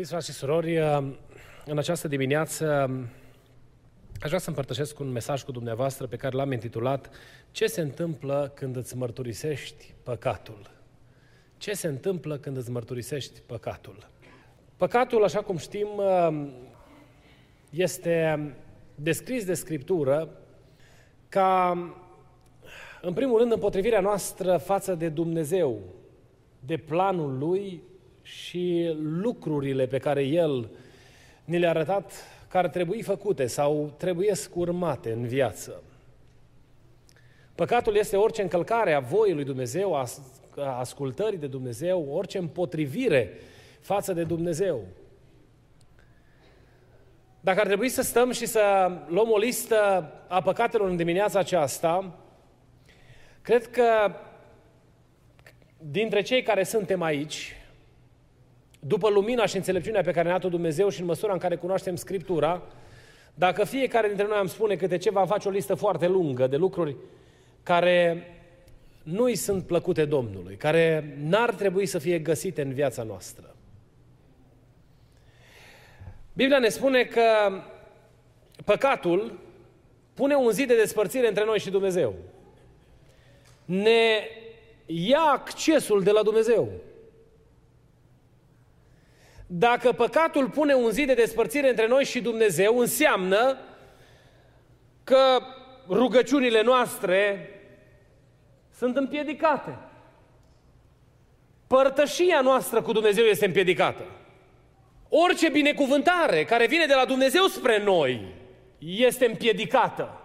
Iubiți frați și surori, în această dimineață aș vrea să împărtășesc un mesaj cu dumneavoastră pe care l-am intitulat Ce se întâmplă când îți mărturisești păcatul? Ce se întâmplă când îți mărturisești păcatul? Păcatul, așa cum știm, este descris de Scriptură ca, în primul rând, împotrivirea noastră față de Dumnezeu, de planul Lui și lucrurile pe care El ni le-a arătat că ar trebui făcute sau trebuie urmate în viață. Păcatul este orice încălcare a voii lui Dumnezeu, a ascultării de Dumnezeu, orice împotrivire față de Dumnezeu. Dacă ar trebui să stăm și să luăm o listă a păcatelor în dimineața aceasta, cred că dintre cei care suntem aici, după lumina și înțelepciunea pe care ne-a dat-o Dumnezeu și în măsura în care cunoaștem Scriptura, dacă fiecare dintre noi am spune câte ceva, face o listă foarte lungă de lucruri care nu îi sunt plăcute Domnului, care n-ar trebui să fie găsite în viața noastră. Biblia ne spune că păcatul pune un zid de despărțire între noi și Dumnezeu. Ne ia accesul de la Dumnezeu. Dacă păcatul pune un zid de despărțire între noi și Dumnezeu, înseamnă că rugăciunile noastre sunt împiedicate. Părtășia noastră cu Dumnezeu este împiedicată. Orice binecuvântare care vine de la Dumnezeu spre noi este împiedicată.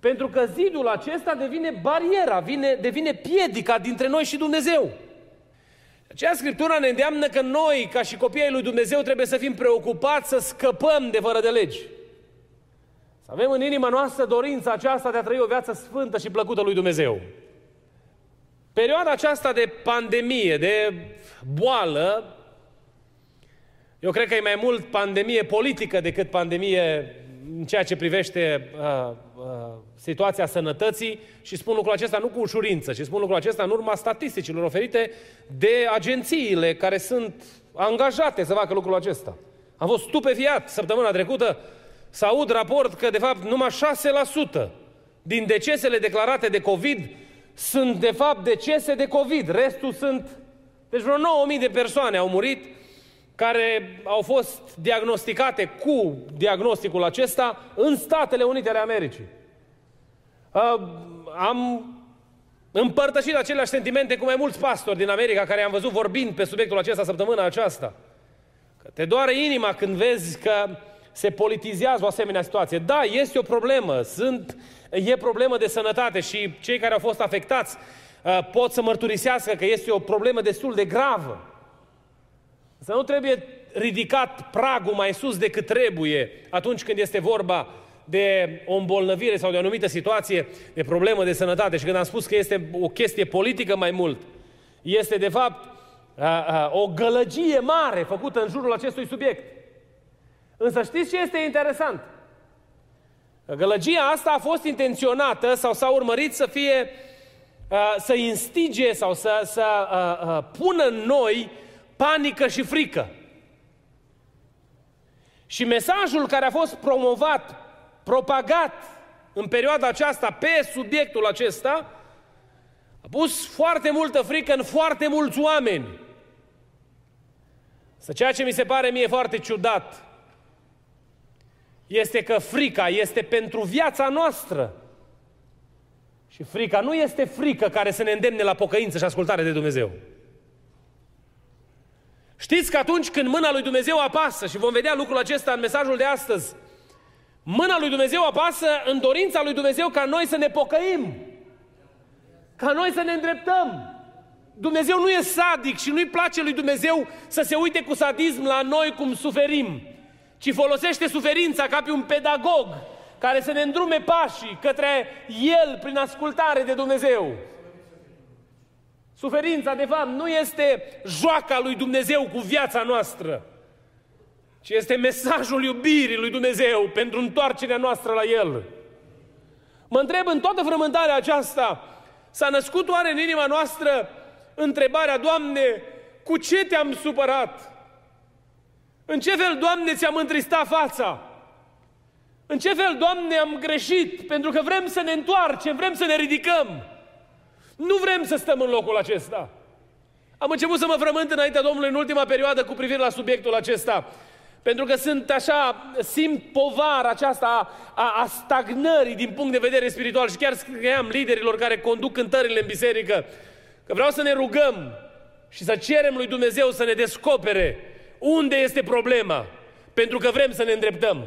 Pentru că zidul acesta devine bariera, vine, devine piedica dintre noi și Dumnezeu. Aceea Scriptura ne îndeamnă că noi, ca și copiii lui Dumnezeu, trebuie să fim preocupați să scăpăm de fără de legi. Să avem în inima noastră dorința aceasta de a trăi o viață sfântă și plăcută lui Dumnezeu. Perioada aceasta de pandemie, de boală, eu cred că e mai mult pandemie politică decât pandemie în ceea ce privește uh, uh, situația sănătății și spun lucrul acesta nu cu ușurință, ci spun lucrul acesta în urma statisticilor oferite de agențiile care sunt angajate să facă lucrul acesta. Am fost stupefiat săptămâna trecută să aud raport că, de fapt, numai 6% din decesele declarate de COVID sunt, de fapt, decese de COVID. Restul sunt... Deci vreo 9.000 de persoane au murit care au fost diagnosticate cu diagnosticul acesta în Statele Unite ale Americii. Am împărtășit aceleași sentimente cu mai mulți pastori din America care am văzut vorbind pe subiectul acesta săptămâna aceasta. Că te doare inima când vezi că se politizează o asemenea situație. Da, este o problemă, sunt, e problemă de sănătate și cei care au fost afectați uh, pot să mărturisească că este o problemă destul de gravă. Să nu trebuie ridicat pragul mai sus decât trebuie atunci când este vorba de o îmbolnăvire sau de o anumită situație de problemă de sănătate. Și când am spus că este o chestie politică mai mult, este de fapt o gălăgie mare făcută în jurul acestui subiect. Însă știți ce este interesant? Gălăgia asta a fost intenționată sau s-a urmărit să fie, să instige sau să, să pună în noi panică și frică. Și mesajul care a fost promovat, propagat în perioada aceasta pe subiectul acesta, a pus foarte multă frică în foarte mulți oameni. Să ceea ce mi se pare mie foarte ciudat este că frica este pentru viața noastră. Și frica nu este frică care să ne îndemne la pocăință și ascultare de Dumnezeu. Știți că atunci când mâna lui Dumnezeu apasă, și vom vedea lucrul acesta în mesajul de astăzi, mâna lui Dumnezeu apasă în dorința lui Dumnezeu ca noi să ne pocăim, ca noi să ne îndreptăm. Dumnezeu nu e sadic și nu-i place lui Dumnezeu să se uite cu sadism la noi cum suferim, ci folosește suferința ca pe un pedagog care să ne îndrume pașii către El prin ascultare de Dumnezeu. Suferința, de fapt, nu este joaca lui Dumnezeu cu viața noastră, ci este mesajul iubirii lui Dumnezeu pentru întoarcerea noastră la El. Mă întreb în toată frământarea aceasta, s-a născut oare în inima noastră întrebarea, Doamne, cu ce te-am supărat? În ce fel, Doamne, ți-am întristat fața? În ce fel, Doamne, am greșit? Pentru că vrem să ne întoarcem, vrem să ne ridicăm. Nu vrem să stăm în locul acesta. Am început să mă frământ înaintea Domnului în ultima perioadă cu privire la subiectul acesta. Pentru că sunt așa, simt povara aceasta a, a stagnării din punct de vedere spiritual și chiar scriam liderilor care conduc cântările în biserică că vreau să ne rugăm și să cerem lui Dumnezeu să ne descopere unde este problema, pentru că vrem să ne îndreptăm.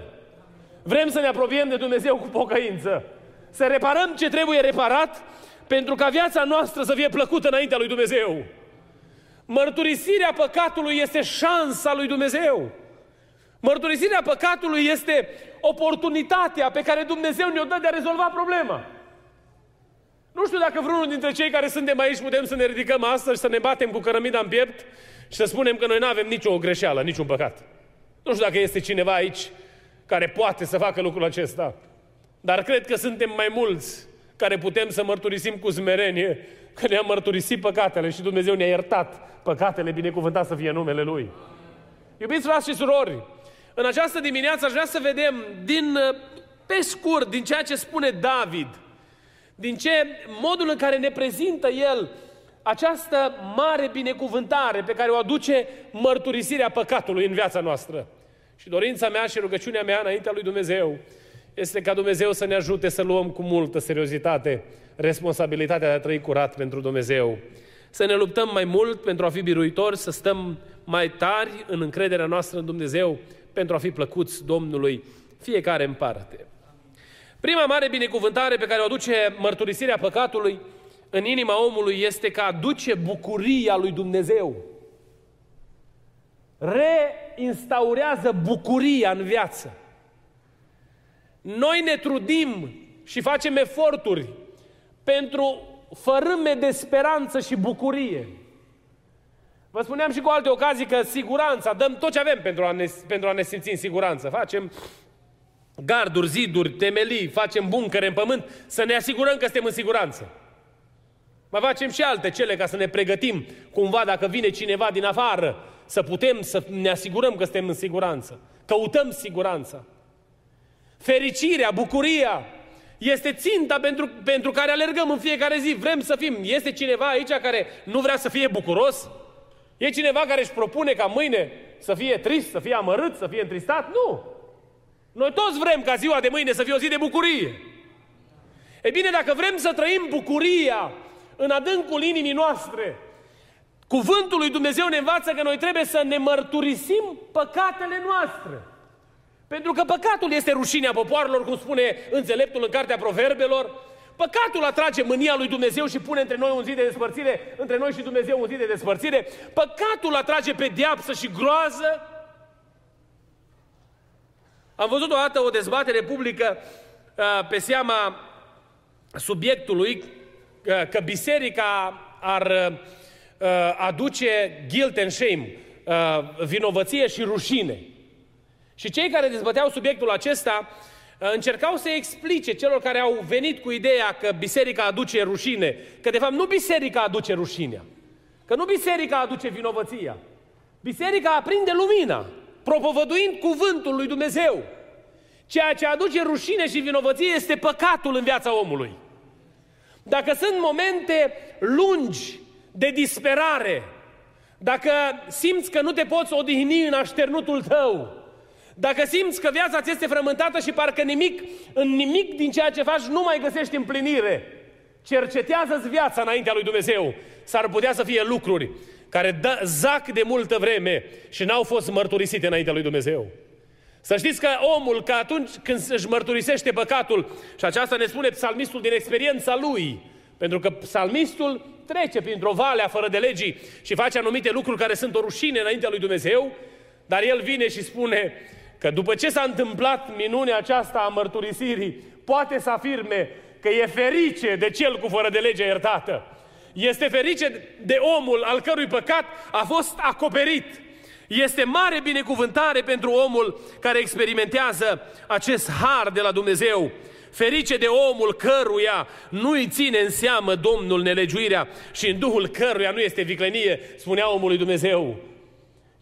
Vrem să ne apropiem de Dumnezeu cu pocăință. Să reparăm ce trebuie reparat pentru ca viața noastră să fie plăcută înaintea lui Dumnezeu. Mărturisirea păcatului este șansa lui Dumnezeu. Mărturisirea păcatului este oportunitatea pe care Dumnezeu ne-o dă de a rezolva problema. Nu știu dacă vreunul dintre cei care suntem aici putem să ne ridicăm astăzi, să ne batem cu cărămida în piept și să spunem că noi nu avem nicio greșeală, niciun păcat. Nu știu dacă este cineva aici care poate să facă lucrul acesta. Dar cred că suntem mai mulți care putem să mărturisim cu smerenie că ne-am mărturisit păcatele și Dumnezeu ne-a iertat păcatele, binecuvântat să fie numele Lui. Iubiți frați și surori, în această dimineață aș vrea să vedem din, pe scurt, din ceea ce spune David, din ce modul în care ne prezintă el această mare binecuvântare pe care o aduce mărturisirea păcatului în viața noastră. Și dorința mea și rugăciunea mea înaintea lui Dumnezeu este ca Dumnezeu să ne ajute să luăm cu multă seriozitate responsabilitatea de a trăi curat pentru Dumnezeu. Să ne luptăm mai mult pentru a fi biruitori, să stăm mai tari în încrederea noastră în Dumnezeu pentru a fi plăcuți Domnului, fiecare în parte. Prima mare binecuvântare pe care o aduce mărturisirea păcatului în inima omului este că aduce bucuria lui Dumnezeu. Reinstaurează bucuria în viață. Noi ne trudim și facem eforturi pentru fărâme de speranță și bucurie. Vă spuneam și cu alte ocazii că siguranța, dăm tot ce avem pentru a ne, pentru a ne simți în siguranță. Facem garduri, ziduri, temelii, facem buncăre în pământ, să ne asigurăm că suntem în siguranță. Mai facem și alte cele ca să ne pregătim cumva dacă vine cineva din afară, să putem să ne asigurăm că suntem în siguranță. Căutăm siguranța. Fericirea, bucuria este ținta pentru, pentru care alergăm în fiecare zi. Vrem să fim. Este cineva aici care nu vrea să fie bucuros? E cineva care își propune ca mâine să fie trist, să fie amărât, să fie întristat? Nu! Noi toți vrem ca ziua de mâine să fie o zi de bucurie. E bine, dacă vrem să trăim bucuria în adâncul inimii noastre, cuvântul lui Dumnezeu ne învață că noi trebuie să ne mărturisim păcatele noastre. Pentru că păcatul este rușinea popoarelor, cum spune înțeleptul în cartea proverbelor. Păcatul atrage mânia lui Dumnezeu și pune între noi un zi de despărțire, între noi și Dumnezeu un zi de despărțire. Păcatul atrage pe diapsă și groază. Am văzut o dată o dezbatere publică uh, pe seama subiectului uh, că biserica ar uh, aduce guilt and shame, vinovăție și rușine. Și cei care dezbăteau subiectul acesta încercau să explice celor care au venit cu ideea că biserica aduce rușine, că de fapt nu biserica aduce rușinea, că nu biserica aduce vinovăția. Biserica aprinde lumina, propovăduind cuvântul lui Dumnezeu. Ceea ce aduce rușine și vinovăție este păcatul în viața omului. Dacă sunt momente lungi de disperare, dacă simți că nu te poți odihni în așternutul tău, dacă simți că viața ți este frământată și parcă nimic, în nimic din ceea ce faci nu mai găsești împlinire, cercetează-ți viața înaintea lui Dumnezeu. S-ar putea să fie lucruri care dă, zac de multă vreme și n-au fost mărturisite înaintea lui Dumnezeu. Să știți că omul, că atunci când își mărturisește păcatul, și aceasta ne spune psalmistul din experiența lui, Pentru că psalmistul trece printr-o vale a fără de legii și face anumite lucruri care sunt o rușine înaintea lui Dumnezeu, dar el vine și spune că după ce s-a întâmplat minunea aceasta a mărturisirii, poate să afirme că e ferice de cel cu fără de lege iertată. Este ferice de omul al cărui păcat a fost acoperit. Este mare binecuvântare pentru omul care experimentează acest har de la Dumnezeu. Ferice de omul căruia nu-i ține în seamă Domnul nelegiuirea și în duhul căruia nu este viclenie, spunea omului Dumnezeu.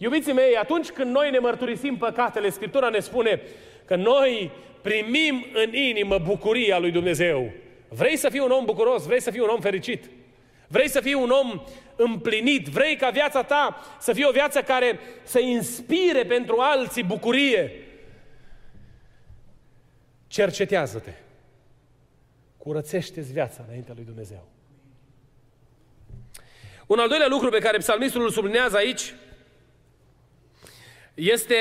Iubiții mei, atunci când noi ne mărturisim păcatele, Scriptura ne spune că noi primim în inimă bucuria lui Dumnezeu. Vrei să fii un om bucuros? Vrei să fii un om fericit? Vrei să fii un om împlinit? Vrei ca viața ta să fie o viață care să inspire pentru alții bucurie? Cercetează-te. Curățește-ți viața înaintea lui Dumnezeu. Un al doilea lucru pe care psalmistul îl sublinează aici este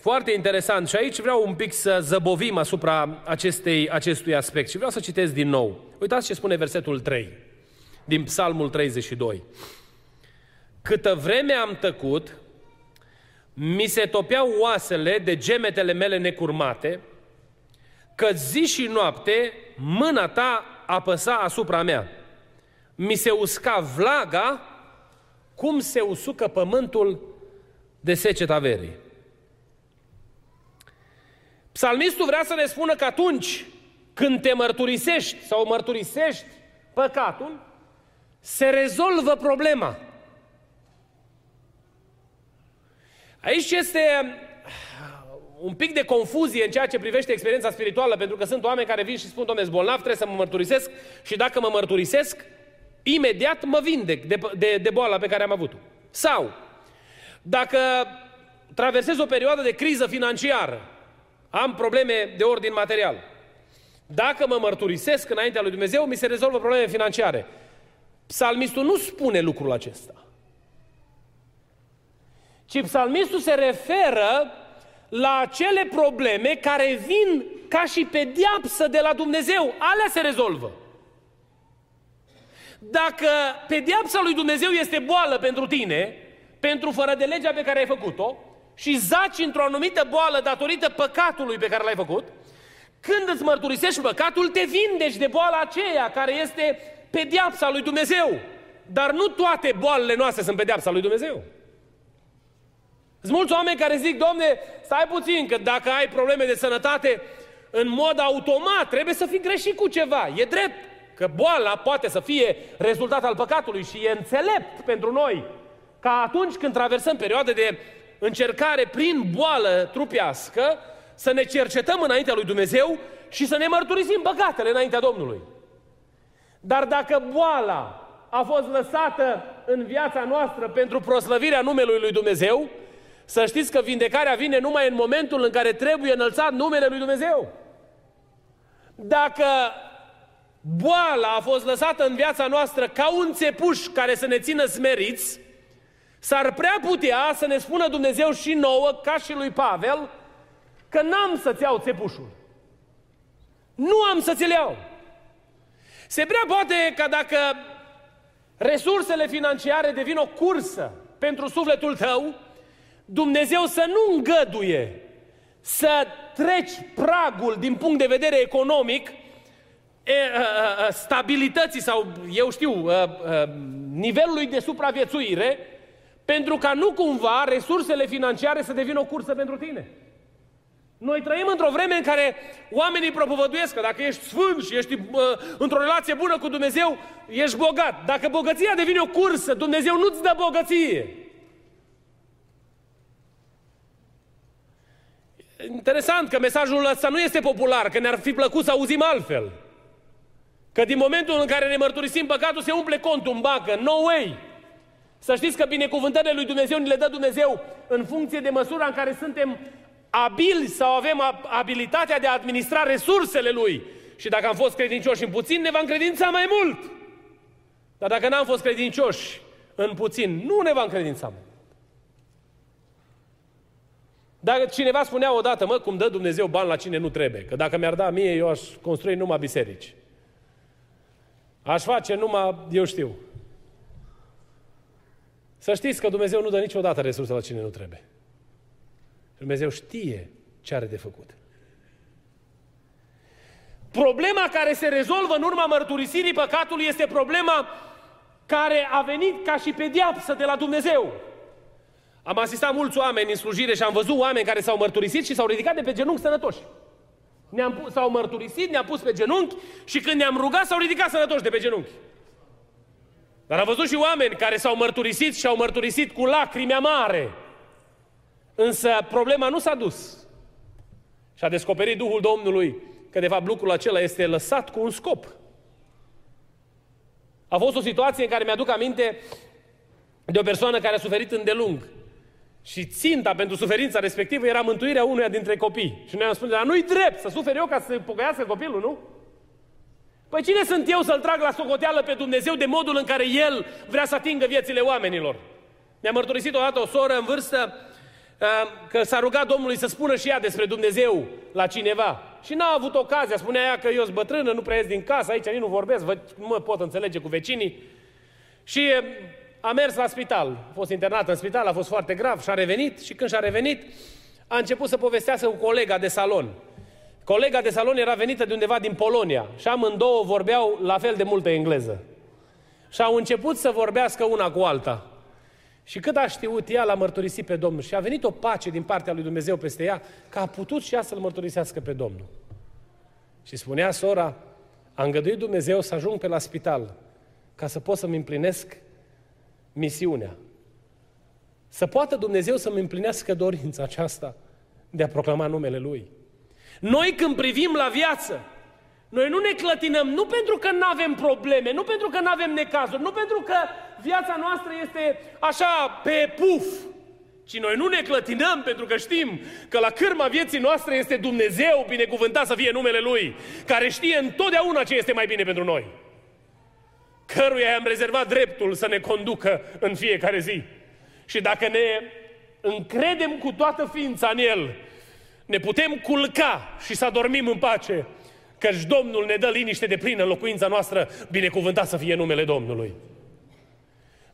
foarte interesant și aici vreau un pic să zăbovim asupra acestei, acestui aspect și vreau să citesc din nou. Uitați ce spune versetul 3 din Psalmul 32. Câtă vreme am tăcut, mi se topeau oasele de gemetele mele necurmate, că zi și noapte mâna ta apăsa asupra mea. Mi se usca vlaga cum se usucă pământul de seceta verii. Psalmistul vrea să ne spună că atunci când te mărturisești sau mărturisești păcatul, se rezolvă problema. Aici este un pic de confuzie în ceea ce privește experiența spirituală, pentru că sunt oameni care vin și spun, domnule, bolnav, trebuie să mă mărturisesc și dacă mă mărturisesc, imediat mă vindec de, de, de boala pe care am avut-o. Sau, dacă traversez o perioadă de criză financiară, am probleme de ordin material, dacă mă mărturisesc înaintea lui Dumnezeu, mi se rezolvă probleme financiare. Psalmistul nu spune lucrul acesta. Ci psalmistul se referă la acele probleme care vin ca și pediapsă de la Dumnezeu. Alea se rezolvă. Dacă pediapsa lui Dumnezeu este boală pentru tine, pentru fără de legea pe care ai făcut-o, și zaci într-o anumită boală datorită păcatului pe care l-ai făcut, când îți mărturisești păcatul, te vindeci de boala aceea care este pediapsa lui Dumnezeu. Dar nu toate boalele noastre sunt pediapsa lui Dumnezeu. Sunt mulți oameni care zic, domne, stai puțin, că dacă ai probleme de sănătate, în mod automat trebuie să fii greșit cu ceva. E drept că boala poate să fie rezultat al păcatului și e înțelept pentru noi ca atunci când traversăm perioade de încercare prin boală trupească, să ne cercetăm înaintea lui Dumnezeu și să ne mărturisim păcatele înaintea Domnului. Dar dacă boala a fost lăsată în viața noastră pentru proslăvirea numelui lui Dumnezeu, să știți că vindecarea vine numai în momentul în care trebuie înălțat numele lui Dumnezeu. Dacă boala a fost lăsată în viața noastră ca un țepuș care să ne țină smeriți, s-ar prea putea să ne spună Dumnezeu și nouă, ca și lui Pavel, că n-am să-ți iau țepușul. Nu am să ți-l iau. Se prea poate ca dacă resursele financiare devin o cursă pentru sufletul tău, Dumnezeu să nu îngăduie să treci pragul din punct de vedere economic e, a, a, stabilității sau, eu știu, a, a, nivelului de supraviețuire, pentru ca nu cumva resursele financiare să devină o cursă pentru tine. Noi trăim într-o vreme în care oamenii propovăduiesc că dacă ești sfânt și ești uh, într-o relație bună cu Dumnezeu, ești bogat. Dacă bogăția devine o cursă, Dumnezeu nu-ți dă bogăție. Interesant că mesajul ăsta nu este popular, că ne-ar fi plăcut să auzim altfel. Că din momentul în care ne mărturisim păcatul, se umple contul în bancă. No way! Să știți că binecuvântările lui Dumnezeu ni le dă Dumnezeu în funcție de măsura în care suntem abili sau avem abilitatea de a administra resursele Lui. Și dacă am fost credincioși în puțin, ne va încredința mai mult. Dar dacă n-am fost credincioși în puțin, nu ne va încredința mai mult. Dacă cineva spunea odată, mă, cum dă Dumnezeu bani la cine nu trebuie, că dacă mi-ar da mie, eu aș construi numai biserici. Aș face numai, eu știu. Să știți că Dumnezeu nu dă niciodată resurse la cine nu trebuie. Dumnezeu știe ce are de făcut. Problema care se rezolvă în urma mărturisirii păcatului este problema care a venit ca și pediapsă de la Dumnezeu. Am asistat mulți oameni în slujire și am văzut oameni care s-au mărturisit și s-au ridicat de pe genunchi sănătoși. Ne-am pus, s-au mărturisit, ne-am pus pe genunchi și când ne-am rugat s-au ridicat sănătoși de pe genunchi. Dar am văzut și oameni care s-au mărturisit și au mărturisit cu lacrimi amare. Însă problema nu s-a dus. Și a descoperit Duhul Domnului că de fapt lucrul acela este lăsat cu un scop. A fost o situație în care mi-aduc aminte de o persoană care a suferit îndelung. Și ținta pentru suferința respectivă era mântuirea unuia dintre copii. Și noi am spus, dar nu-i drept să sufer eu ca să pocăiască copilul, nu? Păi cine sunt eu să-l trag la socoteală pe Dumnezeu de modul în care El vrea să atingă viețile oamenilor? Mi-a mărturisit odată o soră în vârstă uh, că s-a rugat Domnului să spună și ea despre Dumnezeu la cineva. Și n-a avut ocazia, spunea ea că eu sunt bătrână, nu prea ies din casă, aici nici nu vorbesc, nu mă pot înțelege cu vecinii. Și uh, a mers la spital, a fost internat în spital, a fost foarte grav și a revenit și când și-a revenit a început să povestească cu colega de salon. Colega de salon era venită de undeva din Polonia și amândouă vorbeau la fel de multă engleză. Și au început să vorbească una cu alta. Și cât a știut ea, l-a mărturisit pe Domnul. Și a venit o pace din partea lui Dumnezeu peste ea, că a putut și ea să-L mărturisească pe Domnul. Și spunea sora, a îngăduit Dumnezeu să ajung pe la spital, ca să pot să-mi împlinesc misiunea. Să poată Dumnezeu să-mi împlinească dorința aceasta de a proclama numele Lui. Noi când privim la viață, noi nu ne clătinăm nu pentru că nu avem probleme, nu pentru că nu avem necazuri, nu pentru că viața noastră este așa pe puf, ci noi nu ne clătinăm pentru că știm că la cârma vieții noastre este Dumnezeu, binecuvântat să fie numele Lui, care știe întotdeauna ce este mai bine pentru noi. Căruia i-am rezervat dreptul să ne conducă în fiecare zi. Și dacă ne încredem cu toată ființa în El, ne putem culca și să dormim în pace, căci Domnul ne dă liniște de plină în locuința noastră, binecuvântat să fie numele Domnului.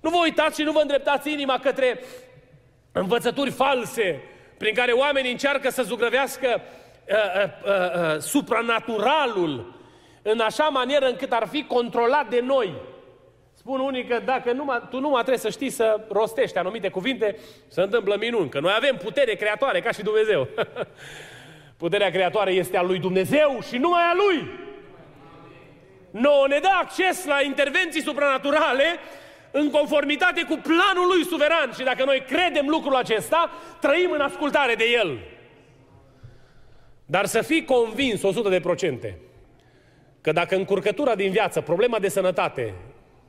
Nu vă uitați și nu vă îndreptați inima către învățături false prin care oamenii încearcă să zugrăvească uh, uh, uh, uh, supranaturalul în așa manieră încât ar fi controlat de noi. Spun unii că dacă numai, tu numai trebuie să știi să rostești anumite cuvinte, se întâmplă minuni. Că noi avem putere creatoare, ca și Dumnezeu. Puterea creatoare este a lui Dumnezeu și numai a lui. Nu ne dă acces la intervenții supranaturale în conformitate cu planul lui suveran. Și dacă noi credem lucrul acesta, trăim în ascultare de el. Dar să fii convins 100 de procente că dacă încurcătura din viață, problema de sănătate,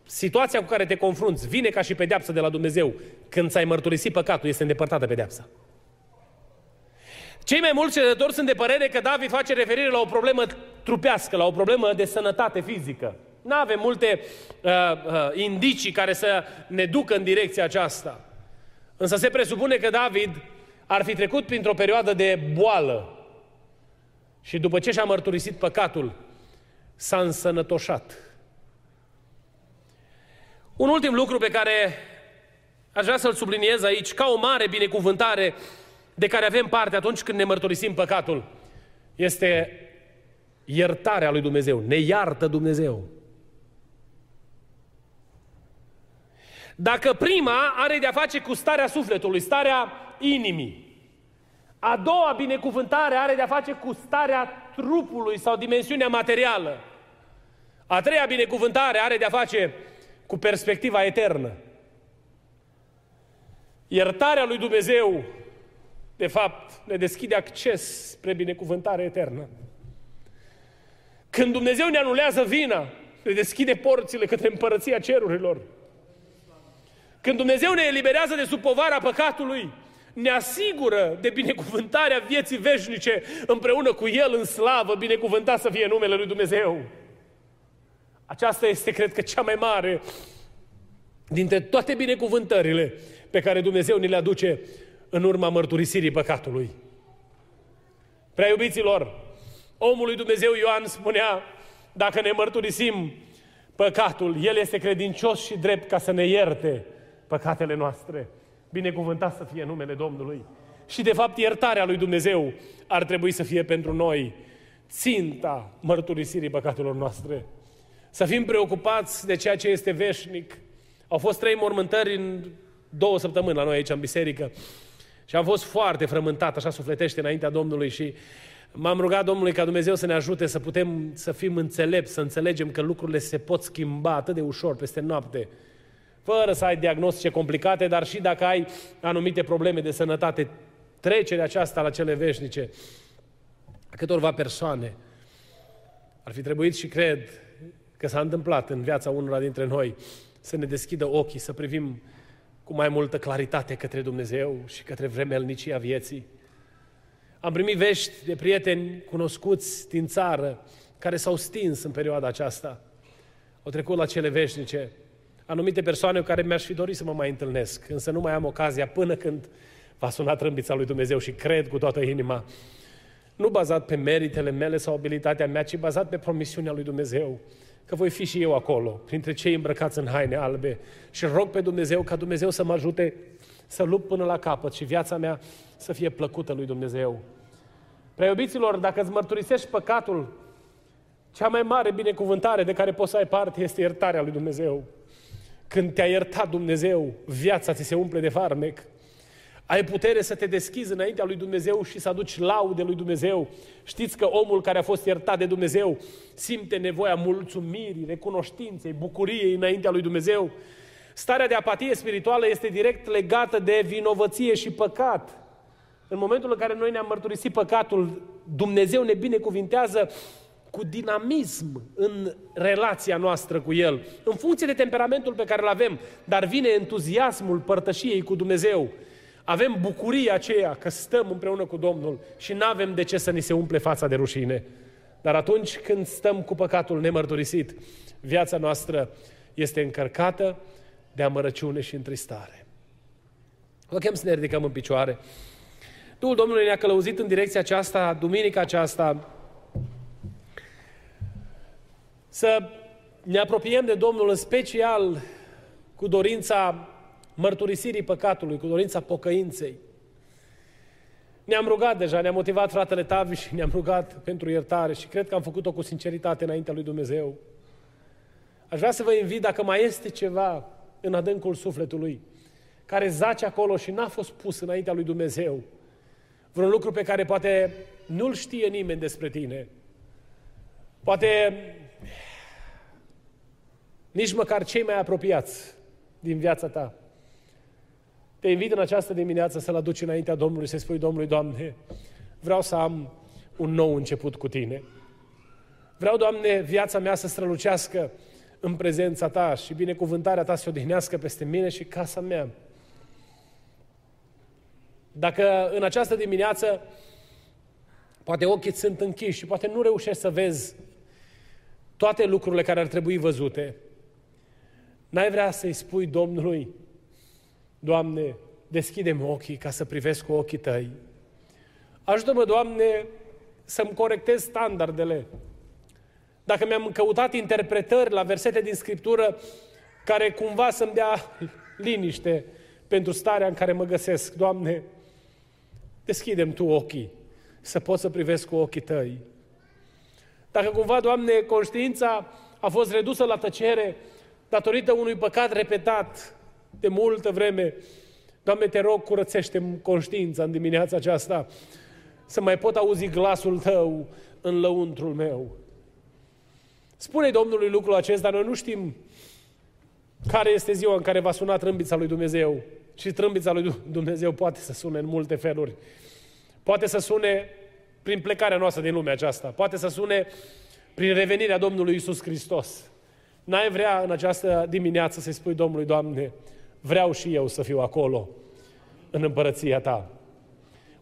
situația cu care te confrunți vine ca și pedeapsă de la Dumnezeu când ți-ai mărturisit păcatul, este îndepărtată pedeapsa. Cei mai mulți cercetători sunt de părere că David face referire la o problemă trupească, la o problemă de sănătate fizică. Nu avem multe uh, uh, indicii care să ne ducă în direcția aceasta. Însă se presupune că David ar fi trecut printr-o perioadă de boală și după ce și-a mărturisit păcatul, s-a însănătoșat. Un ultim lucru pe care aș vrea să-l subliniez aici, ca o mare binecuvântare de care avem parte atunci când ne mărturisim păcatul, este iertarea lui Dumnezeu. Ne iartă Dumnezeu. Dacă prima are de-a face cu starea sufletului, starea inimii, a doua binecuvântare are de-a face cu starea trupului sau dimensiunea materială. A treia binecuvântare are de-a face cu perspectiva eternă. Iertarea lui Dumnezeu, de fapt, ne deschide acces spre binecuvântare eternă. Când Dumnezeu ne anulează vina, ne deschide porțile către împărăția cerurilor. Când Dumnezeu ne eliberează de sub povara păcatului, ne asigură de binecuvântarea vieții veșnice împreună cu El în slavă, binecuvântat să fie numele Lui Dumnezeu. Aceasta este, cred că, cea mai mare dintre toate binecuvântările pe care Dumnezeu ni le aduce în urma mărturisirii păcatului. Prea iubiților, omul lui Dumnezeu Ioan spunea, dacă ne mărturisim păcatul. El este credincios și drept ca să ne ierte păcatele noastre. Binecuvântat să fie numele Domnului. Și de fapt iertarea lui Dumnezeu ar trebui să fie pentru noi ținta mărturisirii păcatelor noastre. Să fim preocupați de ceea ce este veșnic. Au fost trei mormântări în două săptămâni la noi aici în biserică și am fost foarte frământat, așa sufletește înaintea Domnului și m-am rugat Domnului ca Dumnezeu să ne ajute să putem să fim înțelepți, să înțelegem că lucrurile se pot schimba atât de ușor peste noapte, fără să ai diagnostice complicate, dar și dacă ai anumite probleme de sănătate, trecerea aceasta la cele veșnice a câtorva persoane ar fi trebuit și cred că s-a întâmplat în viața unora dintre noi să ne deschidă ochii, să privim cu mai multă claritate către Dumnezeu și către vremelnicia vieții. Am primit vești de prieteni cunoscuți din țară care s-au stins în perioada aceasta. Au trecut la cele veșnice. Anumite persoane cu care mi-aș fi dorit să mă mai întâlnesc, însă nu mai am ocazia până când va suna trâmbița lui Dumnezeu și cred cu toată inima. Nu bazat pe meritele mele sau abilitatea mea, ci bazat pe promisiunea lui Dumnezeu că voi fi și eu acolo, printre cei îmbrăcați în haine albe și rog pe Dumnezeu ca Dumnezeu să mă ajute să lupt până la capăt și viața mea să fie plăcută lui Dumnezeu. Preiubiților, dacă îți mărturisești păcatul, cea mai mare binecuvântare de care poți să ai parte este iertarea lui Dumnezeu. Când te-a iertat Dumnezeu, viața ți se umple de farmec. Ai putere să te deschizi înaintea lui Dumnezeu și să aduci laude lui Dumnezeu. Știți că omul care a fost iertat de Dumnezeu simte nevoia mulțumirii, recunoștinței, bucuriei înaintea lui Dumnezeu. Starea de apatie spirituală este direct legată de vinovăție și păcat. În momentul în care noi ne-am mărturisit păcatul, Dumnezeu ne binecuvintează cu dinamism în relația noastră cu El, în funcție de temperamentul pe care îl avem, dar vine entuziasmul părtășiei cu Dumnezeu. Avem bucuria aceea că stăm împreună cu Domnul și nu avem de ce să ni se umple fața de rușine. Dar atunci când stăm cu păcatul nemărturisit, viața noastră este încărcată de amărăciune și întristare. Vă chem să ne ridicăm în picioare. Duhul Domnului ne-a călăuzit în direcția aceasta, duminica aceasta, să ne apropiem de Domnul în special cu dorința mărturisirii păcatului, cu dorința pocăinței. Ne-am rugat deja, ne-a motivat fratele Tavi și ne-am rugat pentru iertare și cred că am făcut-o cu sinceritate înaintea lui Dumnezeu. Aș vrea să vă invit dacă mai este ceva în adâncul sufletului care zace acolo și n-a fost pus înaintea lui Dumnezeu, vreun lucru pe care poate nu-l știe nimeni despre tine, poate nici măcar cei mai apropiați din viața ta, te invit în această dimineață să-L aduci înaintea Domnului, să spui Domnului, Doamne, vreau să am un nou început cu Tine. Vreau, Doamne, viața mea să strălucească în prezența Ta și binecuvântarea Ta să odihnească peste mine și casa mea. Dacă în această dimineață poate ochii sunt închiși și poate nu reușești să vezi toate lucrurile care ar trebui văzute, n-ai vrea să-i spui Domnului, Doamne, deschide-mi ochii ca să privesc cu ochii Tăi. Ajută-mă, Doamne, să-mi corectez standardele. Dacă mi-am căutat interpretări la versete din Scriptură care cumva să-mi dea liniște pentru starea în care mă găsesc, Doamne, deschidem Tu ochii să pot să privesc cu ochii Tăi. Dacă cumva, Doamne, conștiința a fost redusă la tăcere datorită unui păcat repetat, de multă vreme. Doamne, te rog, curățește-mi conștiința în dimineața aceasta să mai pot auzi glasul Tău în lăuntrul meu. Spune Domnului lucrul acesta, noi nu știm care este ziua în care va suna trâmbița lui Dumnezeu. Și trâmbița lui Dumnezeu poate să sune în multe feluri. Poate să sune prin plecarea noastră din lumea aceasta. Poate să sune prin revenirea Domnului Isus Hristos. N-ai vrea în această dimineață să-i spui Domnului, Doamne, vreau și eu să fiu acolo, în împărăția ta.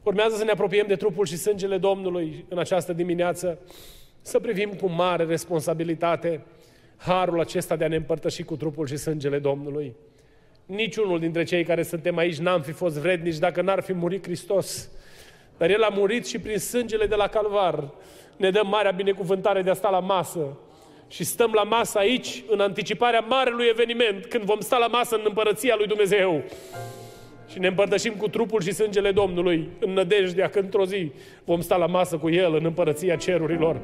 Urmează să ne apropiem de trupul și sângele Domnului în această dimineață, să privim cu mare responsabilitate harul acesta de a ne împărtăși cu trupul și sângele Domnului. Niciunul dintre cei care suntem aici n-am fi fost vrednici dacă n-ar fi murit Hristos. Dar El a murit și prin sângele de la Calvar ne dă marea binecuvântare de a sta la masă și stăm la masă aici, în anticiparea marelui eveniment, când vom sta la masă în împărăția lui Dumnezeu și ne împărtășim cu trupul și sângele Domnului în nădejdea că într-o zi vom sta la masă cu El în împărăția cerurilor.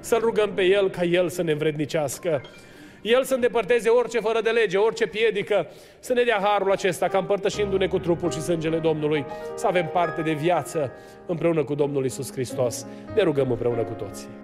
Să-L rugăm pe El ca El să ne învrednicească. El să îndepărteze orice fără de lege, orice piedică, să ne dea harul acesta ca împărtășindu-ne cu trupul și sângele Domnului, să avem parte de viață împreună cu Domnul Isus Hristos. Ne rugăm împreună cu toții.